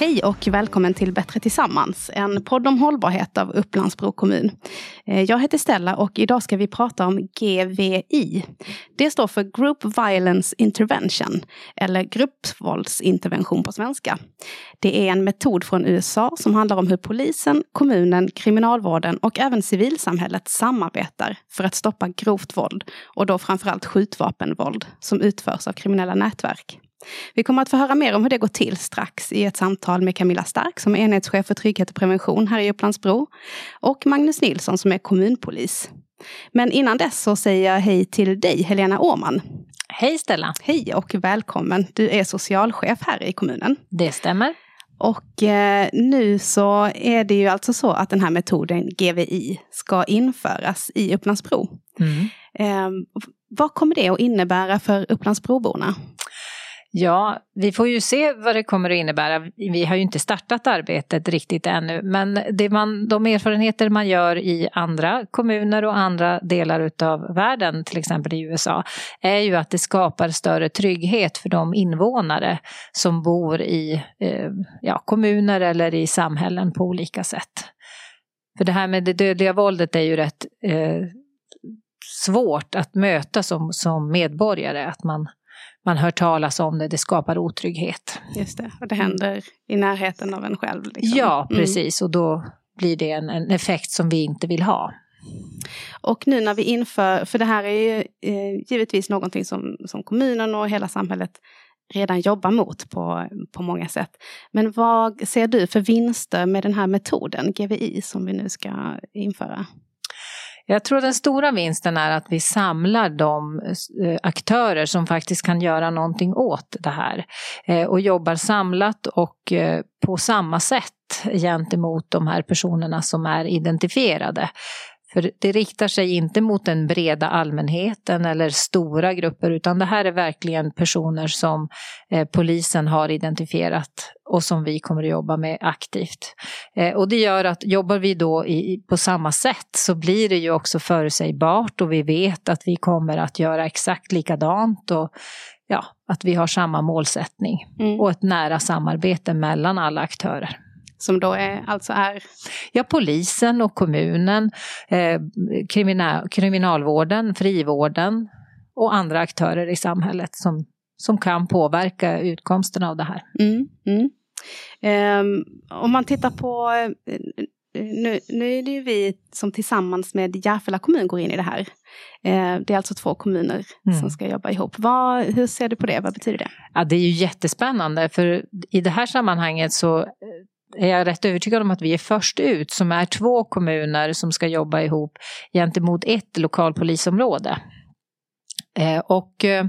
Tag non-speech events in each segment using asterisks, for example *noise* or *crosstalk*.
Hej och välkommen till Bättre Tillsammans, en podd om hållbarhet av Upplandsbro kommun. Eh, jag heter Stella och idag ska vi prata om GVI. Det står för Group Violence Intervention, eller gruppvåldsintervention på svenska. Det är en metod från USA som handlar om hur polisen, kommunen, kriminalvården och även civilsamhället samarbetar för att stoppa grovt våld och då framförallt skjutvapenvåld som utförs av kriminella nätverk. Vi kommer att få höra mer om hur det går till strax i ett samtal med Camilla Stark som är enhetschef för trygghet och prevention här i Upplandsbro och Magnus Nilsson som är kommunpolis. Men innan dess så säger jag hej till dig Helena Åman. Hej Stella! Hej och välkommen! Du är socialchef här i kommunen. Det stämmer. Och eh, nu så är det ju alltså så att den här metoden GVI ska införas i Upplandsbro. Mm. Eh, vad kommer det att innebära för Upplandsbroborna? Ja, vi får ju se vad det kommer att innebära. Vi har ju inte startat arbetet riktigt ännu, men det man, de erfarenheter man gör i andra kommuner och andra delar av världen, till exempel i USA, är ju att det skapar större trygghet för de invånare som bor i eh, ja, kommuner eller i samhällen på olika sätt. För det här med det dödliga våldet är ju rätt eh, svårt att möta som, som medborgare, att man man hör talas om det, det skapar otrygghet. Just det, och det händer i närheten av en själv. Liksom. Ja, mm. precis, mm. och då blir det en, en, effekt som vi inte vill ha. Och nu när vi inför, för det här är ju eh, givetvis någonting som, som kommunen och hela samhället redan jobbar mot på, på många sätt. Men vad ser du för vinster med den här metoden, GVI, som vi nu ska införa? Jag tror den stora vinsten är att vi samlar de eh, aktörer som faktiskt kan göra någonting åt det här. Eh, och jobbar samlat och eh, på samma sätt gentemot de här personerna som är identifierade. För det riktar sig inte mot den breda allmänheten eller stora grupper utan det här är verkligen personer som eh, polisen har identifierat och som vi kommer att jobba med aktivt. Eh, och det gör att jobbar vi då i, på samma sätt så blir det ju också förutsägbart och vi vet att vi kommer att göra exakt likadant och ja, att vi har samma målsättning mm. och ett nära samarbete mellan alla aktörer som då är, alltså är? Ja, polisen och kommunen, eh, kriminal, kriminalvården, frivården och andra aktörer i samhället som, som kan påverka utkomsten av det här. Mm, mm. Um, om man tittar på eh, nu, nu är det ju vi som tillsammans med Järfälla kommun går in i det här. Eh, det är alltså två kommuner mm. som ska jobba ihop. Vad, hur ser du på det? Vad betyder det? Ja, det är ju jättespännande för i det här sammanhanget så är jag rätt övertygad om att vi är först ut som är två kommuner som ska jobba ihop gentemot ett lokalpolisområde. Eh, och eh,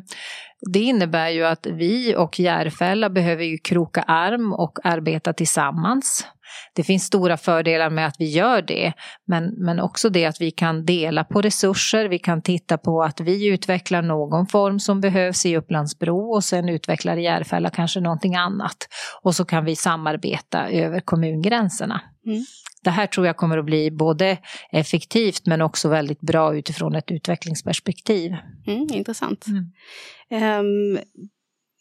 det innebär ju att vi och Järfälla behöver ju kroka arm och arbeta tillsammans. Det finns stora fördelar med att vi gör det, men, men också det att vi kan dela på resurser, vi kan titta på att vi utvecklar någon form som behövs i Upplandsbro och sen utvecklar Järfälla kanske någonting annat. Och så kan vi samarbeta över kommungränserna. Mm. Det här tror jag kommer att bli både effektivt men också väldigt bra utifrån ett utvecklingsperspektiv. Mm, intressant. Mm. Um,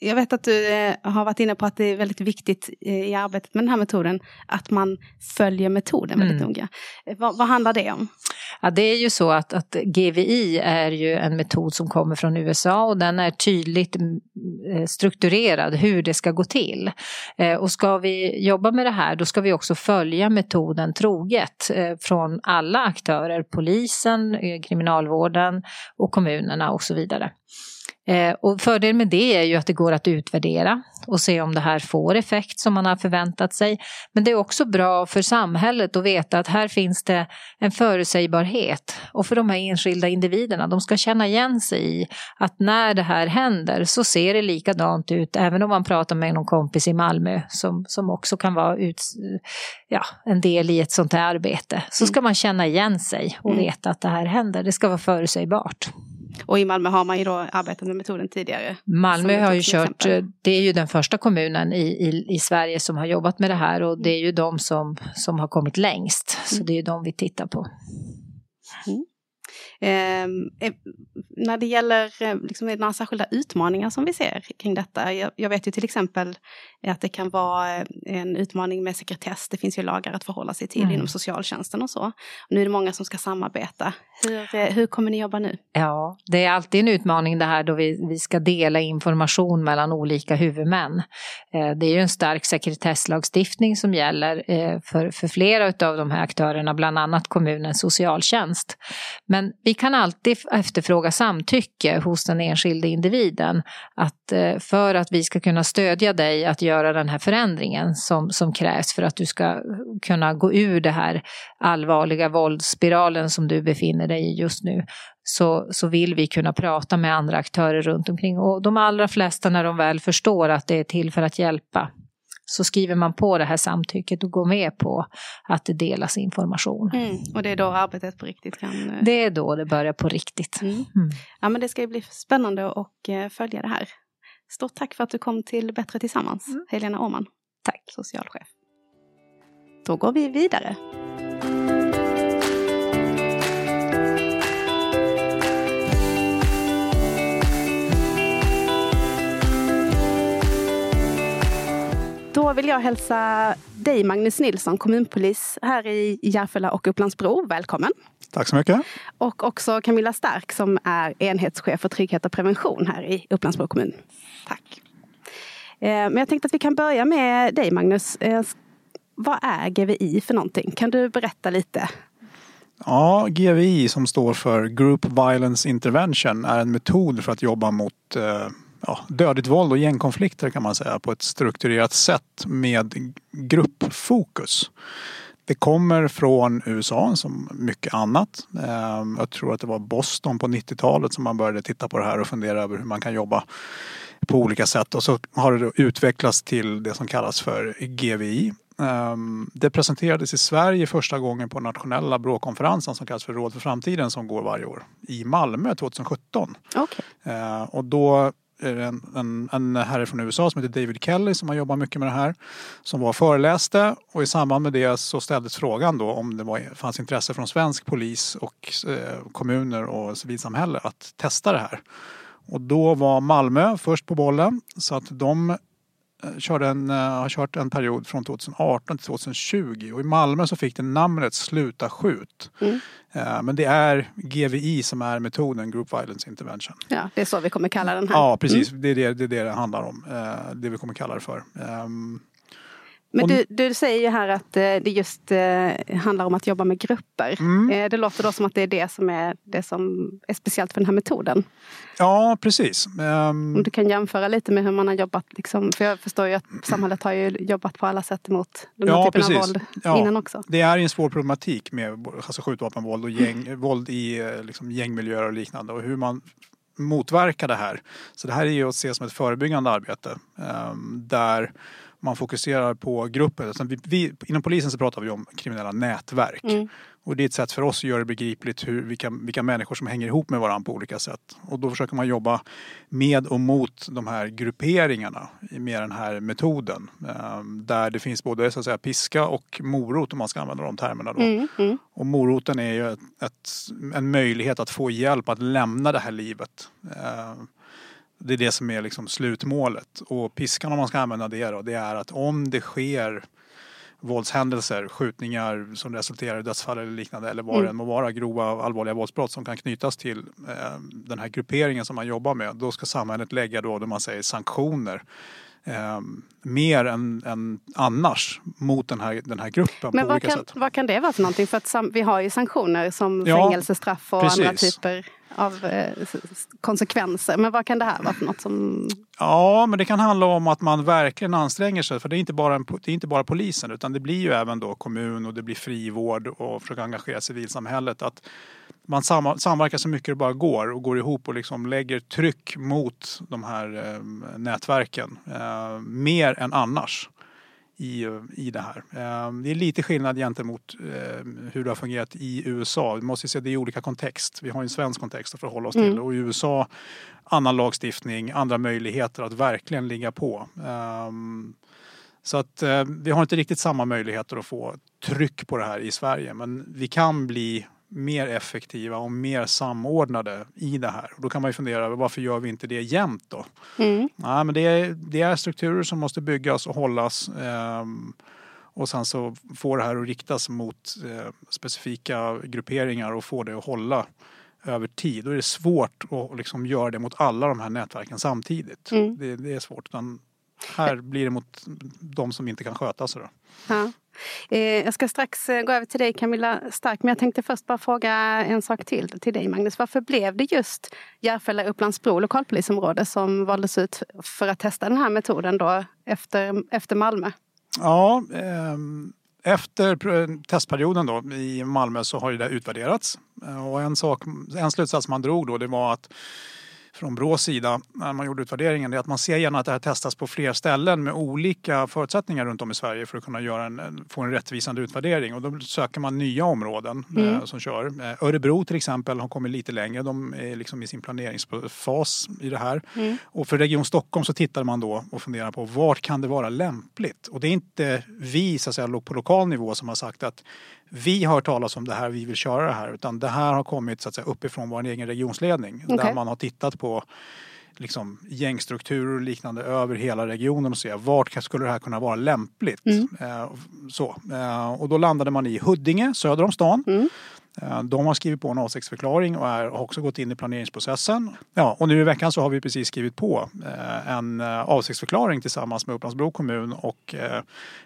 jag vet att du eh, har varit inne på att det är väldigt viktigt eh, i arbetet med den här metoden att man följer metoden väldigt mm. noga. Eh, vad, vad, handlar det om? Ja, det är ju så att, att, GVI är ju en metod som kommer från USA och den är tydligt mm, strukturerad hur det ska gå till. Och ska vi jobba med det här då ska vi också följa metoden troget från alla aktörer, polisen, kriminalvården och kommunerna och så vidare. Eh, och fördelen med det är ju att det går att utvärdera och se om det här får effekt som man har förväntat sig. Men det är också bra för samhället att veta att här finns det en förutsägbarhet. Och för de här enskilda individerna, de ska känna igen sig i att när det här händer så ser det likadant ut även om man pratar med någon kompis i Malmö som, som också kan vara ut, ja, en del i ett sånt här arbete. Så ska man känna igen sig och mm. veta att det här händer. Det ska vara förutsägbart. Och i Malmö har man ju då arbetat med metoden tidigare. Malmö har ju kört, exempel. det är ju den första kommunen i, i, i, Sverige som har jobbat med det här och det är ju de som, som har kommit längst. Så mm. det är ju de vi tittar på. Mm. Eh, när det gäller eh, liksom, några särskilda utmaningar som vi ser kring detta. Jag, jag, vet ju till exempel att det kan vara eh, en utmaning med sekretess. Det finns ju lagar att förhålla sig till mm. inom socialtjänsten och så. Och nu är det många som ska samarbeta. Hur, hur kommer ni jobba nu? Ja, det är alltid en utmaning det här då vi, vi ska dela information mellan olika huvudmän. Det är ju en stark sekretesslagstiftning som gäller för, för flera av de här aktörerna, bland annat kommunens socialtjänst. Men vi kan alltid efterfråga samtycke hos den enskilde individen att, eh, för att vi ska kunna stödja dig att göra den här förändringen som, som krävs för att du ska eh, kunna gå ur det här allvarliga våldsspiralen som du befinner dig i just nu så, så vill vi kunna prata med andra aktörer runt omkring. Och de allra flesta när de väl förstår att det är till för att hjälpa så skriver man på det här samtycket och går med på att det delas information. Mm. Och det är då arbetet på riktigt kan... Eh, det är då det börjar på riktigt. Mm. Mm. Ja men det ska ju bli spännande att eh, följa det här. Stort tack för att du kom till Bättre Tillsammans, mm. Helena Åman. Tack. Socialchef. Då går vi vidare. Då vill jag hälsa dig Magnus Nilsson, kommunpolis här i Järfälla och Upplandsbro. Välkommen! Tack så mycket! Och också Camilla Stark som är enhetschef för trygghet och prevention här i Upplandsbro kommun. Tack! Eh, men jag tänkte att vi kan börja med dig Magnus. Eh, vad är GVI för någonting? Kan du berätta lite? Ja, GVI som står för Group Violence Intervention är en metod för att jobba mot eh, ja, dödligt våld och gängkonflikter kan man säga på ett strukturerat sätt med gruppfokus. Det kommer från USA som mycket annat. Ehm, jag tror att det var Boston på 90-talet som man började titta på det här och fundera över hur man kan jobba på olika sätt och så har det utvecklats till det som kallas för GVI. Ehm, det presenterades i Sverige första gången på nationella bråkonferensen som kallas för Råd för framtiden som går varje år i Malmö 2017. Okay. Ehm, och då en, en, en herre från USA som heter David Kelly som har jobbat mycket med det här. Som var och föreläste och i samband med det så ställdes frågan då om det var, fanns intresse från svensk polis och eh, kommuner och civilsamhälle att testa det här. Och då var Malmö först på bollen så att de körde en, eh, har kört en period från 2018 till 2020 och i Malmö så fick det namnet Sluta skjut. Mm. Eh, men det är GVI som är metoden, Group Violence Intervention. Ja, det är så vi kommer kalla den här. Ja, precis. Mm. Det, är det, det är det det handlar om. Det vi kommer kalla det för. Ehm, men du, du säger ju här att det just handlar om att jobba med grupper. Mm. Det låter då som att det är det som är det som är speciellt för den här metoden. Ja, precis. Um... Om du kan jämföra lite med hur man har jobbat. Liksom, för jag förstår ju att samhället har ju jobbat på alla sätt emot den här ja, typen precis. av våld ja. innan också. Det är en svår problematik med alltså, skjutvapenvåld och gäng, våld i eh, liksom, gängmiljöer och liknande. Och hur man motverkar det här. Så det här är ju att se som ett förebyggande arbete. Um, där man fokuserar på gruppen. Alltså vi, vi, inom polisen så pratar vi om kriminella nätverk. Mm. Och det är ett sätt för oss att göra det begripligt hur, vilka, vilka människor som hänger ihop med varandra på olika sätt. Och då försöker man jobba med och mot de här grupperingarna med den här metoden. Ehm, där det finns både så att säga, piska och morot om man ska använda de termerna. Då. Mm, mm. Och moroten är ju ett, ett, en möjlighet att få hjälp att lämna det här livet. Det är det som är liksom slutmålet. Och piskan om man ska använda det då, det är att om det sker våldshändelser, skjutningar som resulterar i dödsfall eller liknande eller vad mm. det än må vara, grova allvarliga våldsbrott som kan knytas till eh, den här grupperingen som man jobbar med. Då ska samhället lägga då, då man säger sanktioner eh, mer än, än, annars mot den här, den här gruppen Men på olika kan, sätt. vad kan det vara för någonting? För att vi har ju sanktioner som ja, fängelsestraff och precis. andra typer av eh, konsekvenser. Men vad kan det här vara för något som... Ja, men det kan handla om att man verkligen anstränger sig. För det är inte bara, en, det är inte bara polisen utan det blir ju även då kommun och det blir frivård och försöka engagera civilsamhället. Att man samverkar så mycket det bara går och går ihop och liksom lägger tryck mot de här eh, nätverken. Eh, mer än annars i, i det här. Eh, det är lite skillnad gentemot hur det har fungerat i USA. Vi måste se det i olika kontext. Vi har en svensk kontext att förhålla oss mm. till och i USA annan lagstiftning, andra möjligheter att verkligen ligga på. Så att vi har inte riktigt samma möjligheter att få tryck på det här i Sverige men vi kan bli mer effektiva och mer samordnade i det här. Och då kan man ju fundera över varför gör vi inte det jämt då? Mm. Nej, men det, är, det är strukturer som måste byggas och hållas. Um, och sen så får det här att riktas mot eh, specifika grupperingar och få det att hålla över tid. Då är det svårt att liksom göra det mot alla de här nätverken samtidigt. Mm. Det, det, är svårt. Här blir det mot de som inte kan sköta sig. Då. Ja. Eh, jag ska strax eh, gå över till dig Camilla Stark, men jag tänkte först bara fråga en sak till till dig Magnus. Varför blev det just Järfälla Upplandsbro lokalpolisområde som valdes ut för att testa den här metoden då efter, efter Malmö? Ja, ehm, efter testperioden då i Malmö så har det utvärderats. Eh, och en, sak, en slutsats man drog då det var att från Brås sida när man gjorde utvärderingen är att man ser gärna att det här testas på fler ställen med olika förutsättningar runt om i Sverige för att kunna göra en, få en rättvisande utvärdering. Och då söker man nya områden mm. eh, som kör. Eh, Örebro till exempel har kommit lite längre. De är liksom i sin planeringsfas i det här. Mm. Och för Region Stockholm så tittar man då och funderar på vart kan det vara lämpligt? Och det är inte vi så att säga, på lokal nivå som har sagt att vi har talas om det här, vi vill köra det här. Utan det här har kommit så att säga, uppifrån vår egen regionsledning. Okay. Där man har tittat på liksom, gängstrukturer och liknande över hela regionen och se vart skulle det här kunna vara lämpligt. Mm. Eh, så. Eh, och då landade man i Huddinge söder om stan. Mm. Eh, de har skrivit på en avsiktsförklaring och är, har också gått in i planeringsprocessen. Ja, och nu i veckan så har vi precis skrivit på eh, en eh, avsiktsförklaring tillsammans med Upplandsbro kommun och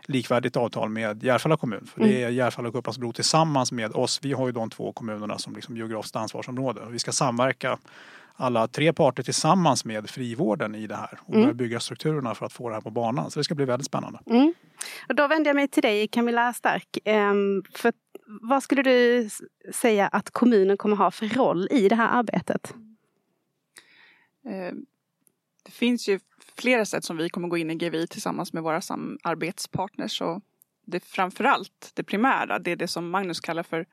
likvärdigt avtal med Järfälla kommun. För det är mm. Järfälla och Upplandsbro tillsammans med oss. Vi har ju de två kommunerna som liksom geografiskt ansvarsområde. Vi ska samverka alla tre parter tillsammans med frivården i det här och mm. börja bygga strukturerna för att få det här på banan. Så det ska bli väldigt spännande. Mm. Och då vänder jag mig till dig Camilla Stark. Um, för vad skulle du säga att kommunen kommer ha för roll i det här arbetet? Eh, det finns ju flera sätt som vi kommer gå in i GVI tillsammans med våra samarbetspartners. Och det framförallt, det primära, det är det som Magnus kallar för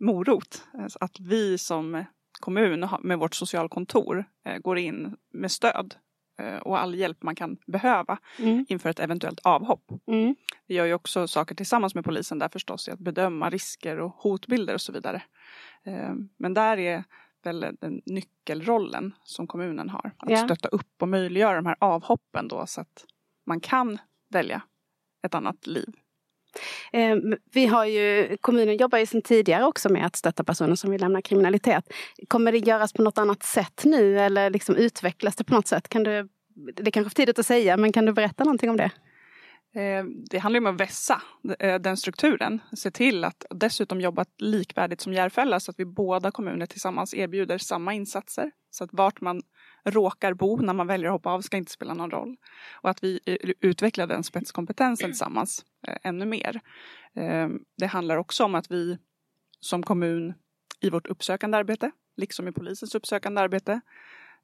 morot. Alltså att vi som kommun med vårt socialkontor eh, går in med stöd och all hjälp man kan behöva mm. inför ett eventuellt avhopp. Mm. Vi gör ju också saker tillsammans med polisen där förstås, i att bedöma risker och hotbilder och så vidare. Eh, men där är väl den nyckelrollen som kommunen har. Att yeah. stötta upp och möjliggöra de här avhoppen då så att man kan välja ett annat liv Ehm, vi har ju, kommunen jobbar ju sedan tidigare också med att stötta personer som vill lämna kriminalitet. Kommer det göras på något annat sätt nu eller liksom utvecklas det på något sätt? Kan du, det är kanske för tidigt att säga men kan du berätta någonting om det? Ehm, det handlar om att vässa eh, den strukturen. Se till att dessutom jobba likvärdigt som Järfälla så att vi båda kommuner tillsammans erbjuder samma insatser. Så att vart man råkar bo när man väljer att hoppa av ska inte spela någon roll. Och att vi utvecklar den spetskompetensen tillsammans eh, ännu mer. Eh, det handlar också om att vi som kommun i vårt uppsökande arbete, liksom i polisens uppsökande arbete,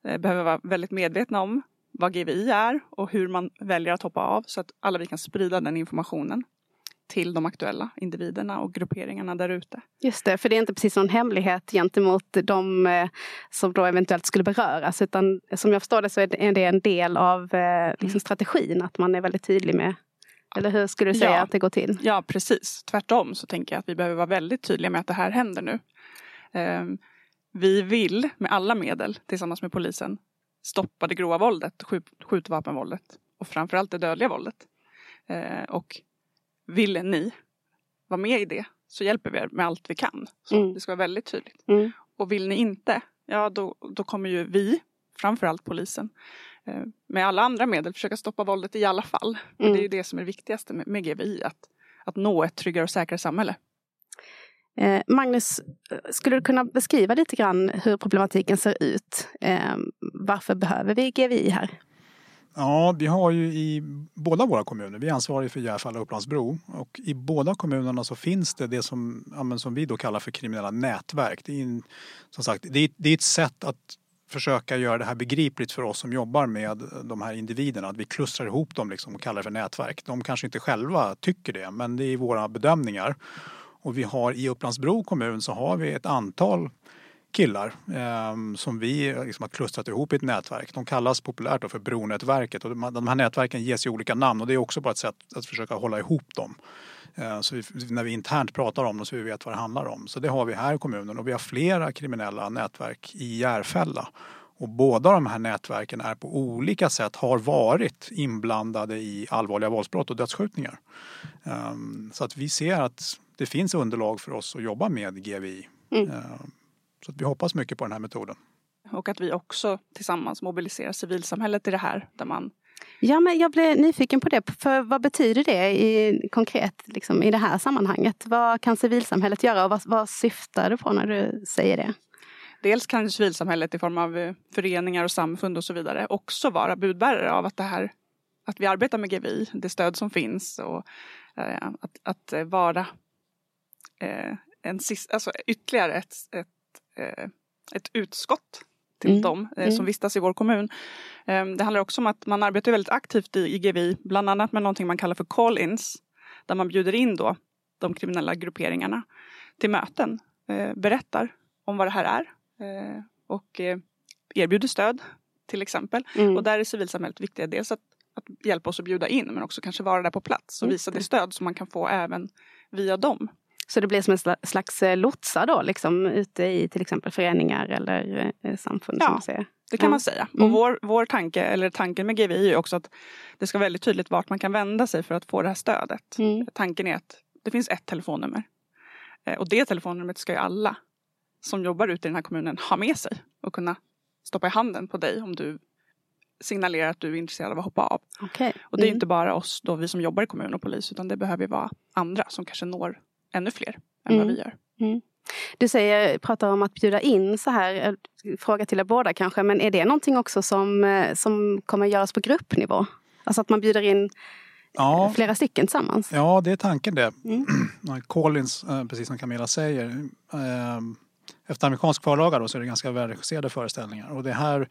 eh, behöver vara väldigt medvetna om vad GVI är och hur man väljer att hoppa av så att alla vi kan sprida den informationen till de aktuella individerna och grupperingarna där ute. Just det, för det är inte precis någon hemlighet gentemot de eh, som då eventuellt skulle beröras utan som jag förstår det så är det en del av eh, liksom mm. strategin att man är väldigt tydlig med eller hur skulle du säga ja. att det går till? Ja precis, tvärtom så tänker jag att vi behöver vara väldigt tydliga med att det här händer nu. Um, vi vill med alla medel tillsammans med polisen stoppa det grova våldet, skjut, skjutvapenvåldet och framförallt det dödliga våldet. Uh, och vill ni vara med i det så hjälper vi er med allt vi kan. Så mm. Det ska vara väldigt tydligt. Mm. Och vill ni inte, ja då, då kommer ju vi, framförallt polisen, eh, med alla andra medel försöka stoppa våldet i alla fall. Mm. Det är ju det som är det viktigaste med, med GVI, att, att nå ett tryggare och säkrare samhälle. Eh, Magnus, skulle du kunna beskriva lite grann hur problematiken ser ut? Eh, varför behöver vi GVI här? Ja, vi har ju i båda våra kommuner, vi är ansvariga för Järfälla och Upplandsbro och i båda kommunerna så finns det det som, ja, som vi då kallar för kriminella nätverk. Det är, en, som sagt, det är, det är ett sätt att försöka göra det här begripligt för oss som jobbar med de här individerna. Att vi klustrar ihop dem liksom och kallar det för nätverk. De kanske inte själva tycker det men det är våra bedömningar. Och vi har i Upplandsbro kommun så har vi ett antal killar eh, som vi liksom har klustrat ihop i ett nätverk. De kallas populärt för Bronätverket och de, här nätverken ges ju olika namn och det är också bara ett sätt att försöka hålla ihop dem. Eh, så vi, när vi internt pratar om dem så vi vet vad det handlar om. Så det har vi här i kommunen och vi har flera kriminella nätverk i Järfälla. Och båda de här nätverken är på olika sätt har varit inblandade i allvarliga våldsbrott och dödsskjutningar. Um, så att vi ser att det finns underlag för oss att jobba med GVI. Mm. Så att vi hoppas mycket på den här metoden. Och att vi också tillsammans mobiliserar civilsamhället i det här. Där man... Ja, men jag blev nyfiken på det. För vad betyder det i, konkret liksom, i det här sammanhanget? Vad kan civilsamhället göra och vad, vad syftar du på när du säger det? Dels kan civilsamhället i form av eh, föreningar och samfund och så vidare också vara budbärare av att det här att vi arbetar med GVI, det stöd som finns och eh, att, att vara eh, en alltså ytterligare ett, ett, ett utskott till mm. dem eh, som mm. vistas i vår kommun. Ehm, det handlar också om att man arbetar väldigt aktivt i, i GVI, bland annat med någonting man kallar för call-ins, där man bjuder in då de kriminella grupperingarna till möten, berättar om vad det här är och erbjuder stöd till exempel. Mm. Och där är civilsamhället viktiga, dels att att hjälpa oss att bjuda in men också kanske vara där på plats och visa det stöd som man kan få även via dem. Så det blir som en slags eh, lotsar då liksom ute i till exempel föreningar eller eh, samfund? Ja, som säger. det kan man säga. Mm. Och vår, vår tanke, eller tanken med GVI är också att det ska vara väldigt tydligt vart man kan vända sig för att få det här stödet. Mm. Tanken är att det finns ett telefonnummer. Eh, och det telefonnumret ska ju alla som jobbar ute i den här kommunen ha med sig och kunna stoppa i handen på dig om du signalerar att du är intresserad av att hoppa av. Okay. Och det är mm. inte bara oss då, vi som jobbar i kommun och polis, utan det behöver vara andra som kanske når ännu fler än mm. vad vi gör. Mm. Du säger, pratar om att bjuda in så här, eh, fråga till er båda kanske, men är det någonting också som, eh, som kommer göras på gruppnivå? Alltså att man bjuder in ja. flera stycken tillsammans? Ja, det är tanken det. Mm. *clears throat* Collins, eh, precis som Camilla säger, efter amerikansk förlaga då, så är det ganska välregisserade föreställningar. Och det är här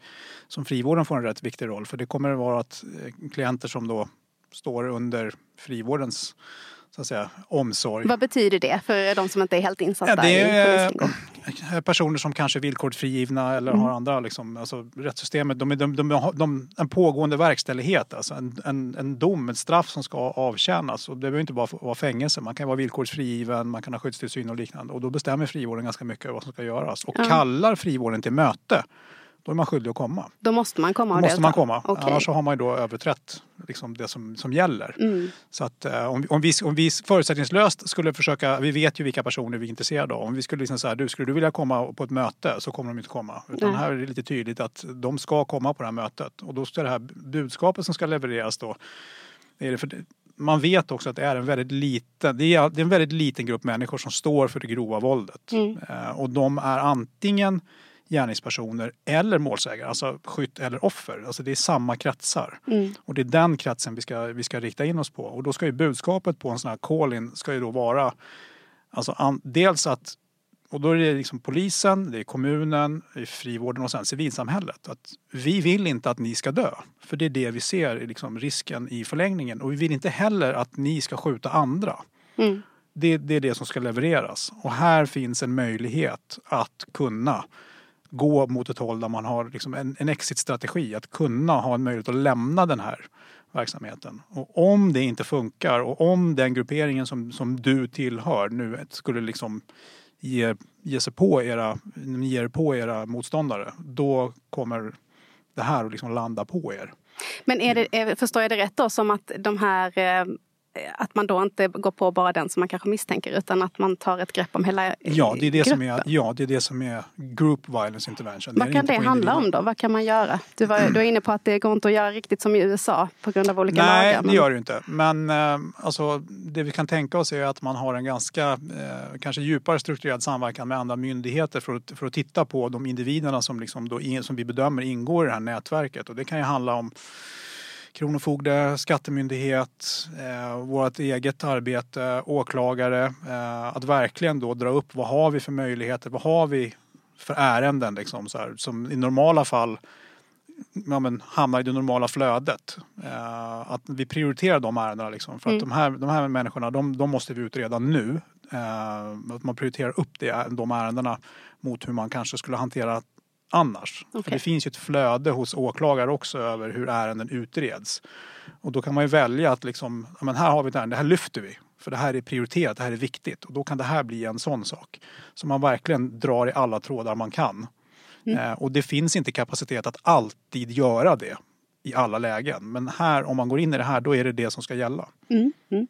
som frivården får en rätt viktig roll. För det kommer att vara att eh, klienter som då står under frivårdens så att säga, omsorg. Vad betyder det för de som inte är helt insatta ja, det är, polislingon? Personer som kanske är villkorligt frigivna eller mm. har andra, liksom, alltså rättssystemet, de, de, de, de, en pågående verkställighet, alltså en, en, en dom, ett straff som ska avtjänas. Och det behöver inte bara vara fängelse, man kan vara villkorligt frigiven, man kan ha skyddstillsyn och liknande. Och då bestämmer frivården ganska mycket vad som ska göras och ja. kallar frivården till möte då är man skyldig att komma. Då måste man komma Då måste man komma. Okay. Annars så har man ju då överträtt liksom det som, som gäller. Mm. Så att eh, om, om, vi, om vi förutsättningslöst skulle försöka, vi vet ju vilka personer vi är intresserade av. Om vi skulle liksom säga, du skulle du vilja komma på ett möte så kommer de inte komma. Utan Nej. här är det lite tydligt att de ska komma på det här mötet. Och då ska det här budskapet som ska levereras då, är det för, man vet också att det är en väldigt liten, det är, det är en väldigt liten grupp människor som står för det grova våldet. Mm. Eh, och de är antingen gärningspersoner eller målsägare, alltså skytt eller offer. Alltså det är samma kretsar. Mm. Och det är den kretsen vi ska, vi ska rikta in oss på. Och då ska ju budskapet på en sån här call-in ska ju då vara alltså an, dels att och då är det liksom polisen, det är kommunen, det är frivården och sen civilsamhället. Att vi vill inte att ni ska dö. För det är det vi ser liksom risken i förlängningen. Och vi vill inte heller att ni ska skjuta andra. Mm. Det, det, är det som ska levereras. Och här finns en möjlighet att kunna gå mot ett håll där man har liksom en, en exit-strategi. Att kunna ha en möjlighet att lämna den här verksamheten. Och om det inte funkar och om den grupperingen som, som du tillhör nu skulle liksom ge, ge sig på era, ge på era motståndare, då kommer det här att liksom landa på er. Men är det, förstår jag det rätt då som att de här eh, att man då inte går på bara den som man kanske misstänker utan att man tar ett grepp om hela ja, det är det gruppen. Som är, ja, det är det som är Group Violence Intervention. Vad kan det handla om då? Vad kan man göra? Du var, du var inne på att det går inte att göra riktigt som i USA på grund av olika Nej, lagar. Nej, det gör det inte. Men eh, alltså, det vi kan tänka oss är att man har en ganska eh, kanske djupare strukturerad samverkan med andra myndigheter för att, för att titta på de individerna som, liksom då, som vi bedömer ingår i det här nätverket. Och det kan ju handla om Kronofogde, skattemyndighet, eh, vårt eget arbete, åklagare. Eh, att verkligen då dra upp vad har vi för möjligheter, vad har vi för ärenden liksom, så här, som i normala fall ja, men, hamnar i det normala flödet. Eh, att vi prioriterar de ärendena. Liksom, för mm. att de här, de här människorna, de, de måste vi utreda nu. Eh, att man prioriterar upp det, de ärendena mot hur man kanske skulle hantera annars. För Okej. det finns ju ett flöde hos åklagare också över hur ärenden utreds. Och då kan man ju välja att liksom, ja, men här har vi det här, det här lyfter vi. För det här är prioriterat, det här är viktigt. Och då kan det här bli en sån sak. Så man verkligen drar i alla trådar man kan. Eh, och det finns inte kapacitet att alltid göra det i alla lägen. Men här, om man går in i det här, då är det det som ska gälla. Mm, mm.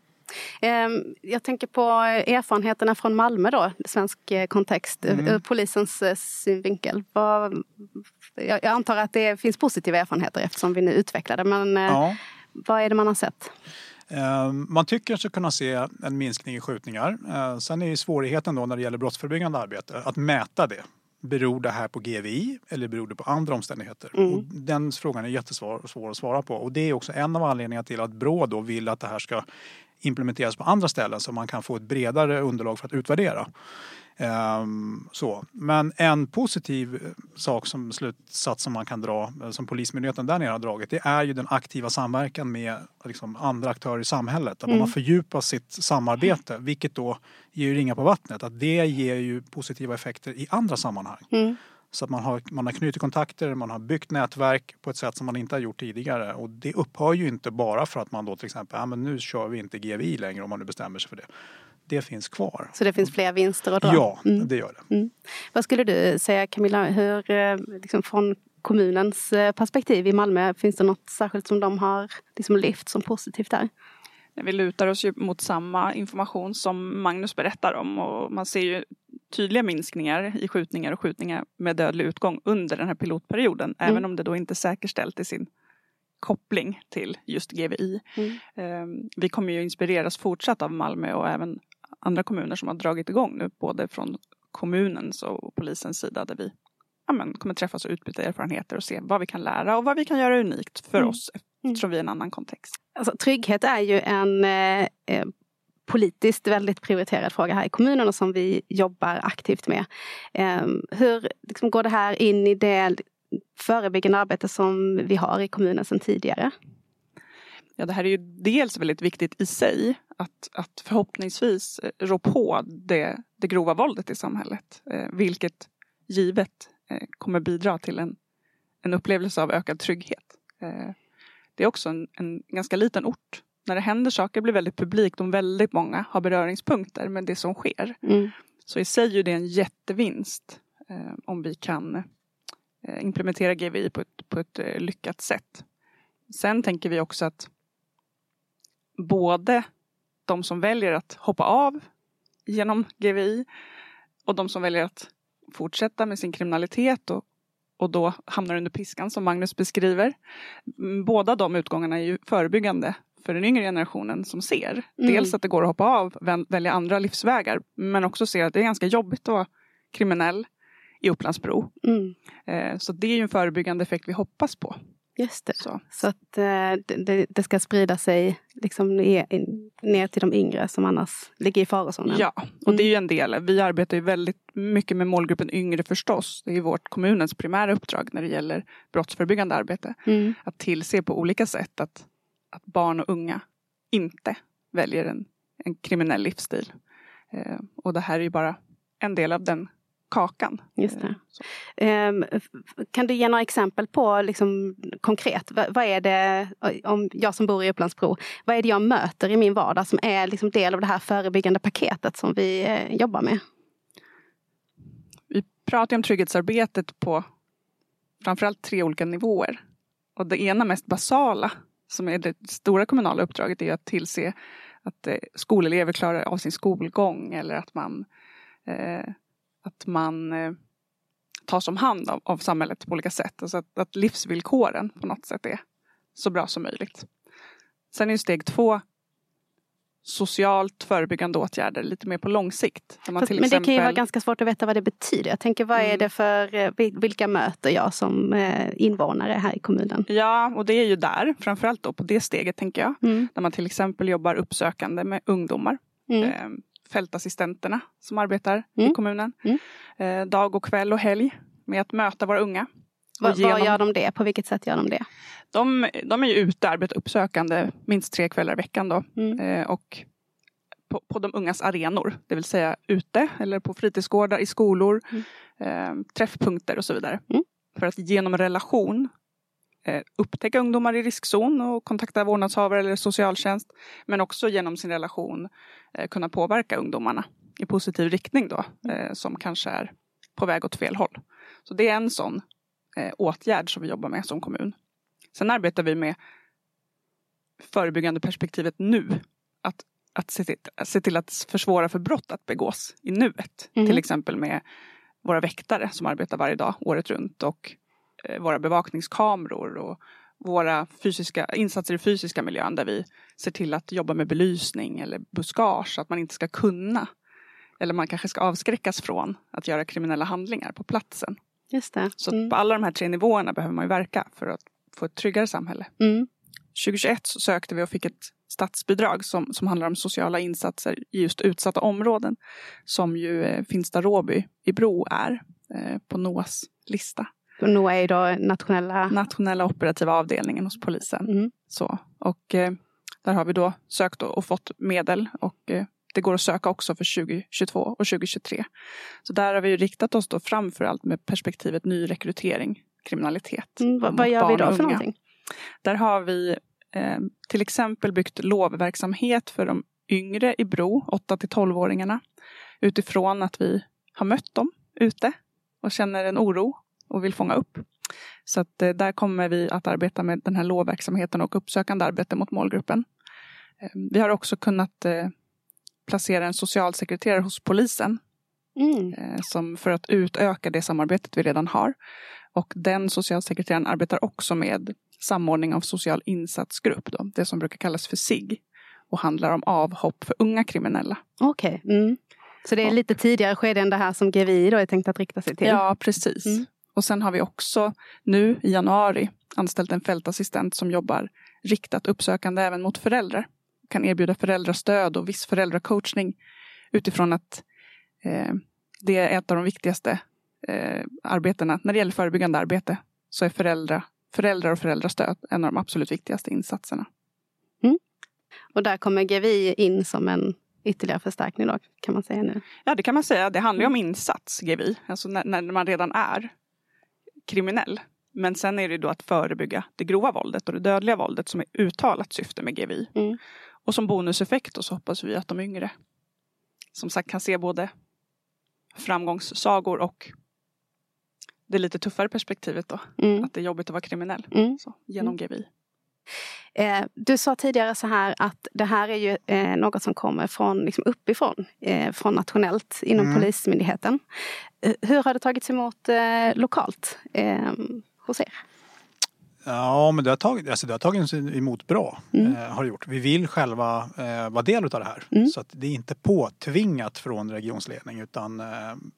Ehm, Jag tänker på erfarenheterna från Malmö då, svensk eh, kontext, Mm. ur polisens eh, synvinkel. Jag antar att det finns positiva erfarenheter eftersom vi nu utvecklar det, men eh, Ja. vad är det man har sett? Eh, Man tycker sig kunna se en minskning i skjutningar. Eh, Sen är ju svårigheten då när det gäller brottsförebyggande arbete att mäta det. Beror det här på GVI eller beror det på andra omständigheter? Mm. Och den frågan är jättesvår svår att svara på. Och det är också en av anledningarna till att Brå då vill att det här ska implementeras på andra ställen så man kan få ett bredare underlag för att utvärdera. Ehm, så. Men en positiv eh, sak som slutsats som man kan dra, eh, som Polismyndigheten där nere har dragit, det är ju den aktiva samverkan med liksom, andra aktörer i samhället. Att man har fördjupat sitt samarbete, vilket då ger ju ringar på vattnet. Att det ger ju positiva effekter i andra sammanhang. Mm. Så att man har, man har knutit kontakter, man har byggt nätverk på ett sätt som man inte har gjort tidigare. Och det upphör ju inte bara för att man då till exempel, ja men nu kör vi inte GVI längre om man nu bestämmer sig för det. Det finns kvar. Så det finns fler vinster att dra? Ja, Mm. det gör det. Vad skulle du säga Camilla, hur, eh, liksom från kommunens eh, perspektiv i Malmö, finns det något särskilt som de har liksom lyft som positivt där? Vi lutar oss ju mot samma information som Magnus berättar om och man ser ju tydliga minskningar i skjutningar och skjutningar med dödlig utgång under den här pilotperioden. Mm. Även om det då inte är säkerställt i sin koppling till just GVI. Mm. Eh, Vi kommer ju inspireras fortsatt av Malmö och även andra kommuner som har dragit igång nu både från kommunens och polisens sida där vi ja, men, kommer träffas och utbyta erfarenheter och se vad vi kan lära och vad vi kan göra unikt för Mm. oss eftersom vi är en annan kontext. Alltså, trygghet är ju en eh, eh, politiskt väldigt prioriterad fråga här i kommunen och som vi jobbar aktivt med. Eh, hur liksom, går det här in i det förebyggande arbete som vi har i kommunen sedan tidigare? Ja, det här är ju dels väldigt viktigt i sig att, att förhoppningsvis eh, rå på det, det grova våldet i samhället. Eh, vilket givet eh, kommer bidra till en, en upplevelse av ökad trygghet. Eh, det är också en, en ganska liten ort. När det händer saker blir väldigt publikt och väldigt många har beröringspunkter med det som sker. Mm. Så i sig är det en jättevinst eh, om vi kan eh, implementera GVI på ett, på ett eh, lyckat sätt. Sen tänker vi också att både de som väljer att hoppa av genom GVI och de som väljer att fortsätta med sin kriminalitet och, och då hamnar under piskan som Magnus beskriver. Mm, Båda de utgångarna är ju förebyggande för den yngre generationen som ser. Mm. Dels att det går att hoppa av, väl- välja andra livsvägar men också ser att det är ganska jobbigt att vara kriminell i Upplandsbro. Mm. Eh, så det är ju en förebyggande effekt vi hoppas på. Just det. Så. Så att eh, det, det ska sprida sig liksom ner, ner till de yngre som annars ligger i farozonen. Ja, och det är ju en del. Vi arbetar ju väldigt mycket med målgruppen yngre förstås. Det är vårt kommunens primära uppdrag när det gäller brottsförebyggande arbete. Mm. Att tillse på olika sätt att, att barn och unga inte väljer en, en kriminell livsstil. Eh, och det här är ju bara en del av den kakan. Just f- kan du ge några exempel på liksom, konkret, vad, vad är det, om jag som bor i Upplandsbro, vad är det jag möter i min vardag som är liksom del av det här förebyggande paketet som vi eh, jobbar med? Vi pratar om trygghetsarbetet på framförallt tre olika nivåer. Och det ena mest basala, som är det stora kommunala uppdraget, är att tillse att eh, skolelever klarar av sin skolgång eller att man, eh, att man eh, tas om hand av, av samhället på olika sätt. Alltså att, att livsvillkoren på något sätt är så bra som möjligt. Sen är steg två socialt förebyggande åtgärder lite mer på lång sikt. Men det kan ju vara ganska svårt att veta vad det betyder. Jag tänker vad är Mm. det för, eh, vil- vilka möter jag som eh, invånare här i kommunen? Ja, och det är ju där, framförallt då på det steget tänker jag. Mm. Där man till exempel jobbar uppsökande med ungdomar. Mm. Fältassistenterna som arbetar Mm. i kommunen. Mm. Eh, dag och kväll och helg med att möta våra unga. Vad, gör de det? På vilket sätt gör de det? de, de är ju ute arbetar uppsökande minst tre kvällar i veckan då. Mm. Eh, och på, på de ungas arenor, det vill säga ute eller på fritidsgårdar, i skolor, Mm. eh, träffpunkter och så vidare. Mm. för att genom relation upptäcka ungdomar i riskzon och kontakta vårdnadshavare eller socialtjänst. Men också genom sin relation eh, kunna påverka ungdomarna i positiv riktning då, eh, som kanske är på väg åt fel håll. Så det är en sån eh, åtgärd som vi jobbar med som kommun. Sen arbetar vi med förebyggande perspektivet nu. Att, att se, till, se till att försvåra för brott att begås i nuet. Mm. Till exempel med våra väktare som arbetar varje dag året runt och eh, våra bevakningskameror och våra fysiska, insatser i fysiska miljön där vi ser till att jobba med belysning eller buskage, att man inte ska kunna eller man kanske ska avskräckas från att göra kriminella handlingar på platsen. Just det. Så Mm. på alla de här tre nivåerna behöver man ju verka för att få ett tryggare samhälle. Mm. 2021 så sökte vi och fick ett statsbidrag som, som handlar om sociala insatser i just utsatta områden. Som ju eh, Finsta Råby i Bro är eh, på NOAs lista. NOA är då nationella... Nationella operativa avdelningen hos polisen. Mm. Så, och eh, där har vi då sökt och, och fått medel och eh, det går att söka också för 2022 och 2023. Så där har vi ju riktat oss då framför allt med perspektivet nyrekrytering, kriminalitet. Mm. Vad, vad gör vi då för någonting? Där har vi eh, till exempel byggt lovverksamhet för de yngre i Bro, 8 till 12-åringarna. Utifrån att vi har mött dem ute och känner en oro och vill fånga upp. Så att eh, där kommer vi att arbeta med den här lovverksamheten och uppsökande arbete mot målgruppen. Eh, vi har också kunnat eh, placera en socialsekreterare hos polisen Mm. eh, som för att utöka det samarbetet vi redan har. Och den socialsekreteraren arbetar också med samordning av social insatsgrupp, då, det som brukar kallas för SIG och handlar om avhopp för unga kriminella. Okej. Mm. Så det är lite tidigare skede än det här som GVI då är tänkt att rikta sig till? Ja, precis. Mm. Och sen har vi också nu i januari anställt en fältassistent som jobbar riktat uppsökande även mot föräldrar. Kan erbjuda föräldrastöd och viss föräldracoachning utifrån att eh, det är ett av de viktigaste eh, arbetena. När det gäller förebyggande arbete så är föräldrar, föräldrar och föräldrastöd en av de absolut viktigaste insatserna. Och där kommer GVI in som en ytterligare förstärkning då, kan man säga nu. Ja, det kan man säga. Det handlar ju om insats, GVI. Alltså när, när man redan är kriminell. Men sen är det då att förebygga det grova våldet och det dödliga våldet som är uttalat syfte med GVI. Mm. Och som bonuseffekt så hoppas vi att de yngre som sagt kan se både framgångssagor och det lite tuffare perspektivet då. Mm. Att det är jobbigt att vara kriminell. Mm. Så, genom GVI. Eh, du sa tidigare så här att det här är ju eh, något som kommer från liksom uppifrån, eh, från nationellt inom Mm. Polismyndigheten. Eh, hur har det tagits emot eh, lokalt eh, hos er? Ja, men det har, tagit, alltså det har tagits emot bra. Mm. Eh, har gjort. Vi vill själva eh, vara del av det här. Mm. Så att det är inte påtvingat från regionsledning utan eh,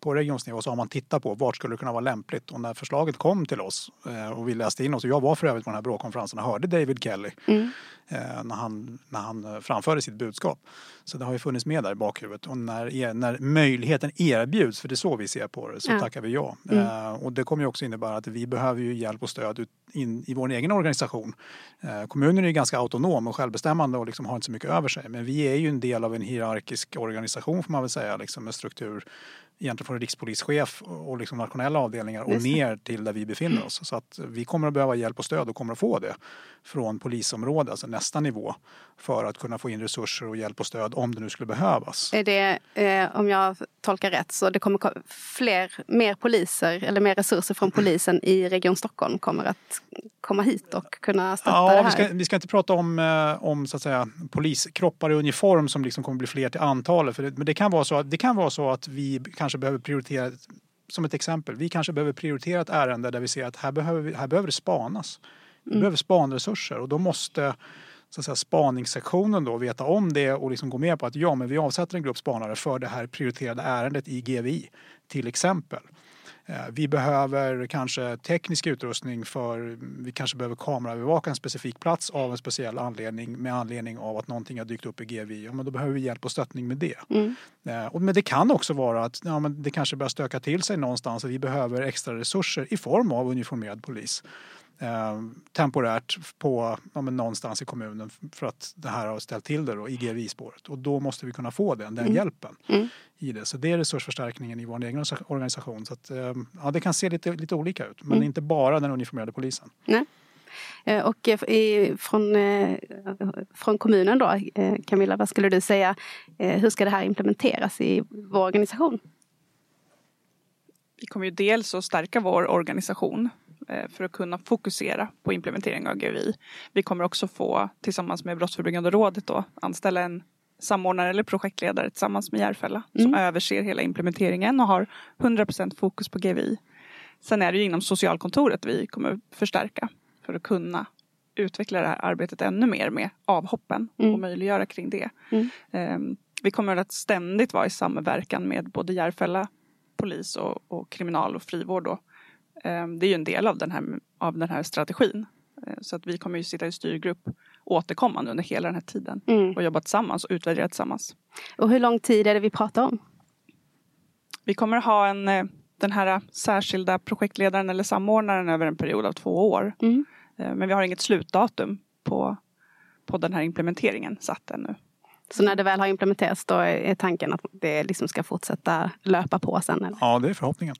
på regionsnivå så har man tittat på vart skulle det kunna vara lämpligt. Och när förslaget kom till oss eh, och vi läste in oss, och jag var för övrigt på den här bråkonferensen och hörde David Kelly Mm. eh, när, han, när han framförde sitt budskap. Så det har ju funnits med där i bakhuvudet. Och när, er- när möjligheten erbjuds, för det är så vi ser på det, så Ja. tackar vi ja. Mm. Och det kommer ju också innebära att vi behöver ju hjälp och stöd ut, in, i vår egen organisation. Eh, kommunen är ju ganska autonom och självbestämmande och liksom har inte så mycket över sig. Men vi är ju en del av en hierarkisk organisation får man väl säga, liksom med struktur egentligen från rikspolischef och liksom nationella avdelningar och det. ner till där vi befinner oss. Så att vi kommer att behöva hjälp och stöd och kommer att få det från polisområdet, alltså nästa nivå, för att kunna få in resurser och hjälp och stöd om det nu skulle behövas. Är det, eh, om jag tolkar rätt, så det kommer ko- fler, mer poliser eller mer resurser från polisen i Region Stockholm kommer att komma hit och kunna stötta det Ja, här? vi ska, vi ska inte prata om, eh, om så att säga, poliskroppar i uniform som liksom kommer bli fler till antalet. För det, men det kan, vara så att, det kan vara så att vi kanske behöver prioritera, som ett exempel, vi kanske behöver prioritera ett ärende där vi ser att här behöver, vi, här behöver det spanas. Vi Mm. behöver spanresurser och då måste så att säga, spaningssektionen då veta om det och liksom gå med på att ja, men vi avsätter en grupp spanare för det här prioriterade ärendet i GVI till exempel. Eh, Vi behöver kanske teknisk utrustning för vi kanske behöver kameraövervaka en specifik plats av en speciell anledning med anledning av att någonting har dykt upp i GVI. Ja, men då behöver vi hjälp och stöttning med det. Mm. Eh, och- Men det kan också vara att ja, men det kanske börjar stöka till sig någonstans och vi behöver extra resurser i form av uniformerad polis. Eh, temporärt på ja, men någonstans i kommunen för att det här har ställt till det då, i GVI-spåret. Och då måste vi kunna få den, den Mm. hjälpen. Mm. I det. Så det är resursförstärkningen i vår egen organisation. Så att, eh, ja, det kan se lite, lite olika ut, men Mm. inte bara den uniformerade polisen. Eh, Och eh, från, eh, från kommunen då, Camilla, vad skulle du säga? Hur ska det här implementeras i vår organisation? Vi kommer ju dels att stärka vår organisation för att kunna fokusera på implementering av GVI. Vi kommer också få tillsammans med Brottsförebyggande rådet då anställa en samordnare eller projektledare tillsammans med Järfälla som Mm. överser hela implementeringen och har 100% fokus på GVI. Sen är det ju inom socialkontoret vi kommer förstärka för att kunna utveckla det här arbetet ännu mer med avhoppen Mm. och möjliggöra kring det. Mm. Ehm, Vi kommer att ständigt vara i samverkan med både Järfälla polis och, och kriminal och frivård. Då. Ehm, Det är ju en del av den här, av den här strategin. Eh, Så att vi kommer ju sitta i styrgrupp återkommande under hela den här tiden Mm. och jobba tillsammans och utvärdera tillsammans. Och hur lång tid är det vi pratar om? Vi kommer ha en, eh, den här särskilda projektledaren eller samordnaren över en period av två år. Mm. Eh, Men vi har inget slutdatum på, på den här implementeringen satt ännu. Så när det väl har implementerats då är tanken att det liksom ska fortsätta löpa på sen? Eller? Ja, det är förhoppningen.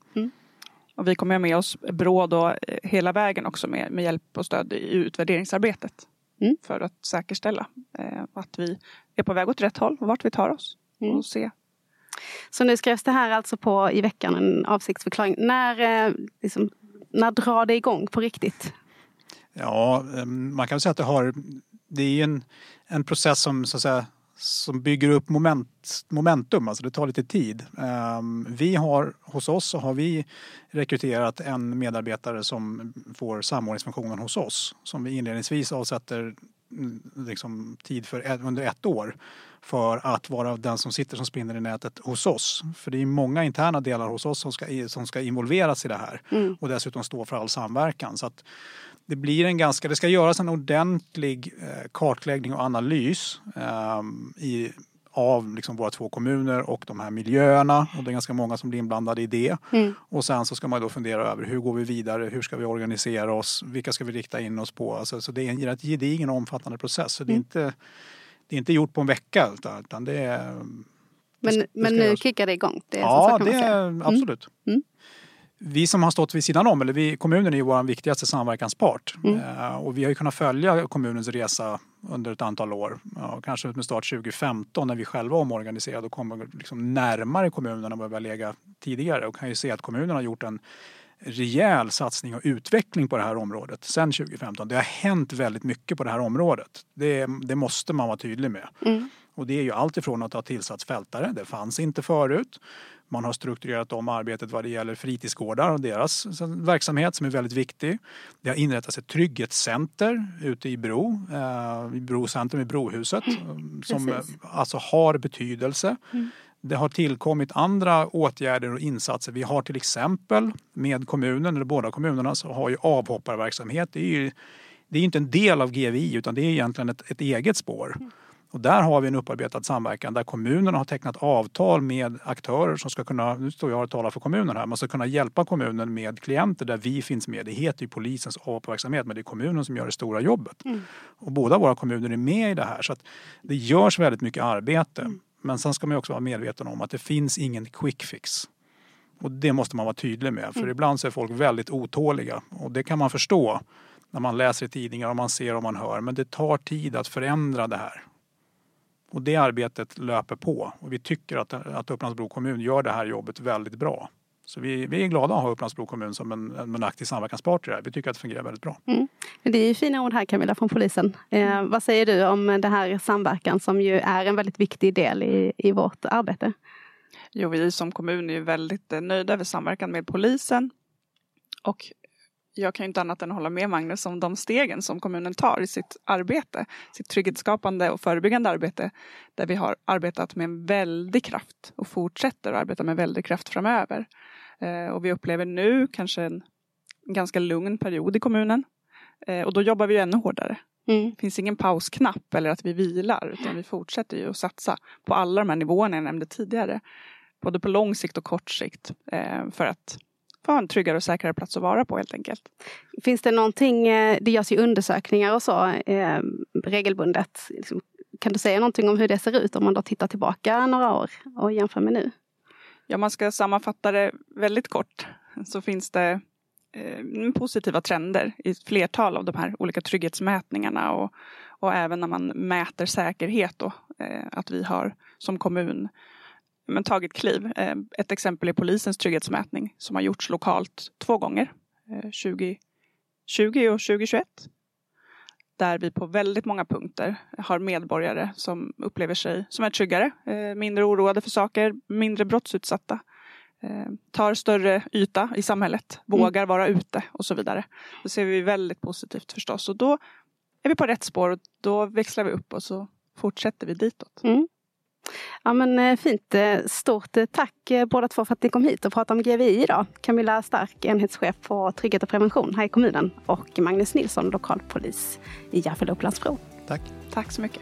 Och vi kommer ha med oss Brå då eh, hela vägen också med, med hjälp och stöd i utvärderingsarbetet. Mm. För att säkerställa eh, att vi är på väg åt rätt håll och vart vi tar oss. Mm. Och se. Så nu skrevs det här alltså på i veckan, en avsiktsförklaring. När, eh, liksom, när drar det igång på riktigt? Ja, eh, man kan säga att det har... Det är en, en process som, så att säga, som bygger upp moment, momentum, alltså det tar lite tid. Ehm, Vi har, hos oss så har vi rekryterat en medarbetare som får samordningsfunktionen hos oss. Som vi inledningsvis avsätter mm, liksom, tid för under ett år för att vara den som sitter som spinner i nätet hos oss. För det är många interna delar hos oss som ska, som ska involveras i det här Mm. och dessutom stå för all samverkan. Så att det blir en ganska, det ska göras en ordentlig eh, kartläggning och analys eh, i, av liksom våra två kommuner och de här miljöerna. Och det är ganska många som blir inblandade i det. Mm. Och sen så ska man då fundera över hur går vi vidare, hur ska vi organisera oss, vilka ska vi rikta in oss på. Alltså, så det är en rätt gedigen och omfattande process. Så det är, Mm. inte, det är inte gjort på en vecka utan, det är... det Men, ska- det men ska nu göras. kickar det igång? Det Ja, det är absolut. Mm. Vi som har stått vid sidan om, eller vi, kommunen är ju vår viktigaste samverkanspart. Mm. Eh, och vi har ju kunnat följa kommunens resa under ett antal år. Ja, kanske med start 2015 när vi själva omorganiserade och kommer liksom närmare kommunen än vad vi har legat tidigare. Och kan ju se att kommunen har gjort en rejäl satsning och utveckling på det här området sedan 2015. Det har hänt väldigt mycket på det här området. Det, det måste man vara tydlig med. Mm. Och det är ju allt ifrån att ha tillsatts fältare, det fanns inte förut. Man har strukturerat om arbetet vad det gäller fritidsgårdar och deras verksamhet som är väldigt viktig. Det har inrättats ett trygghetscenter ute i Bro, eh, i Bro centrum i Brohuset, som eh, precis. alltså har betydelse. Mm. Det har tillkommit andra åtgärder och insatser. Vi har till exempel med kommunen, eller båda kommunerna, så har ju avhopparverksamhet. Det är ju det är inte en del av GVI utan det är egentligen ett, ett eget spår. Och där har vi en upparbetad samverkan där kommunerna har tecknat avtal med aktörer som ska kunna, nu står jag och talar för kommunen här, man ska kunna hjälpa kommunen med klienter där vi finns med. Det heter ju polisens avhopparverksamhet men det är kommunen som gör det stora jobbet. Mm. Och båda våra kommuner är med i det här så att det görs väldigt mycket arbete. Men sen ska man också vara medveten om att det finns ingen quick fix. Och det måste man vara tydlig med för ibland så är folk väldigt otåliga och det kan man förstå när man läser i tidningar och man ser och man hör. Men det tar tid att förändra det här. Och det arbetet löper på och vi tycker att, att Upplands-Bro kommun gör det här jobbet väldigt bra. Så vi, vi är glada att ha Upplands-Bro kommun som en, en aktiv samverkanspart i det här. Vi tycker att det fungerar väldigt bra. Men Det är ju fina ord här Camilla från polisen. Eh, vad säger du om det här samverkan som ju är en väldigt viktig del i, i vårt arbete? Jo, vi som kommun är ju väldigt eh, nöjda över samverkan med polisen. Och jag kan ju inte annat än hålla med Magnus om de stegen som kommunen tar i sitt arbete. Sitt trygghetsskapande och förebyggande arbete. Där vi har arbetat med en väldig kraft och fortsätter att arbeta med väldig kraft framöver. Eh, och vi upplever nu kanske en, ganska lugn period i kommunen. Eh, och då jobbar vi ännu hårdare. Mm. Det finns ingen pausknapp eller att vi vilar utan vi fortsätter ju att satsa på alla de här nivåerna jag nämnde tidigare. Både på lång sikt och kort sikt eh, för att ha en tryggare och säkrare plats att vara på helt enkelt. Finns det någonting, eh, det görs ju undersökningar och så eh, regelbundet. Liksom, kan du säga någonting om hur det ser ut om man då tittar tillbaka några år och jämför med nu? Ja, man ska sammanfatta det väldigt kort så finns det eh, positiva trender i ett flertal av de här olika trygghetsmätningarna och, och även när man mäter säkerhet då, eh, att vi har som kommun men, tagit kliv. Eh, ett exempel är polisens trygghetsmätning som har gjorts lokalt två gånger, 2020 och 2021 där vi på väldigt många punkter har medborgare som upplever sig som är tryggare, mindre oroade för saker, mindre brottsutsatta Eh, tar större yta i samhället, mm. vågar mm. vara ute och så vidare. Det ser vi väldigt positivt förstås och då är vi på rätt spår och då växlar vi upp och så fortsätter vi ditåt. Mm. Ja men eh, fint. Eh, stort tack båda två för att ni kom hit och pratade om GVI idag. Camilla Stark, enhetschef på trygghet och prevention här i kommunen och Magnus Nilsson, lokalpolis i Järfälla Upplandsbro. Tack. Tack så mycket.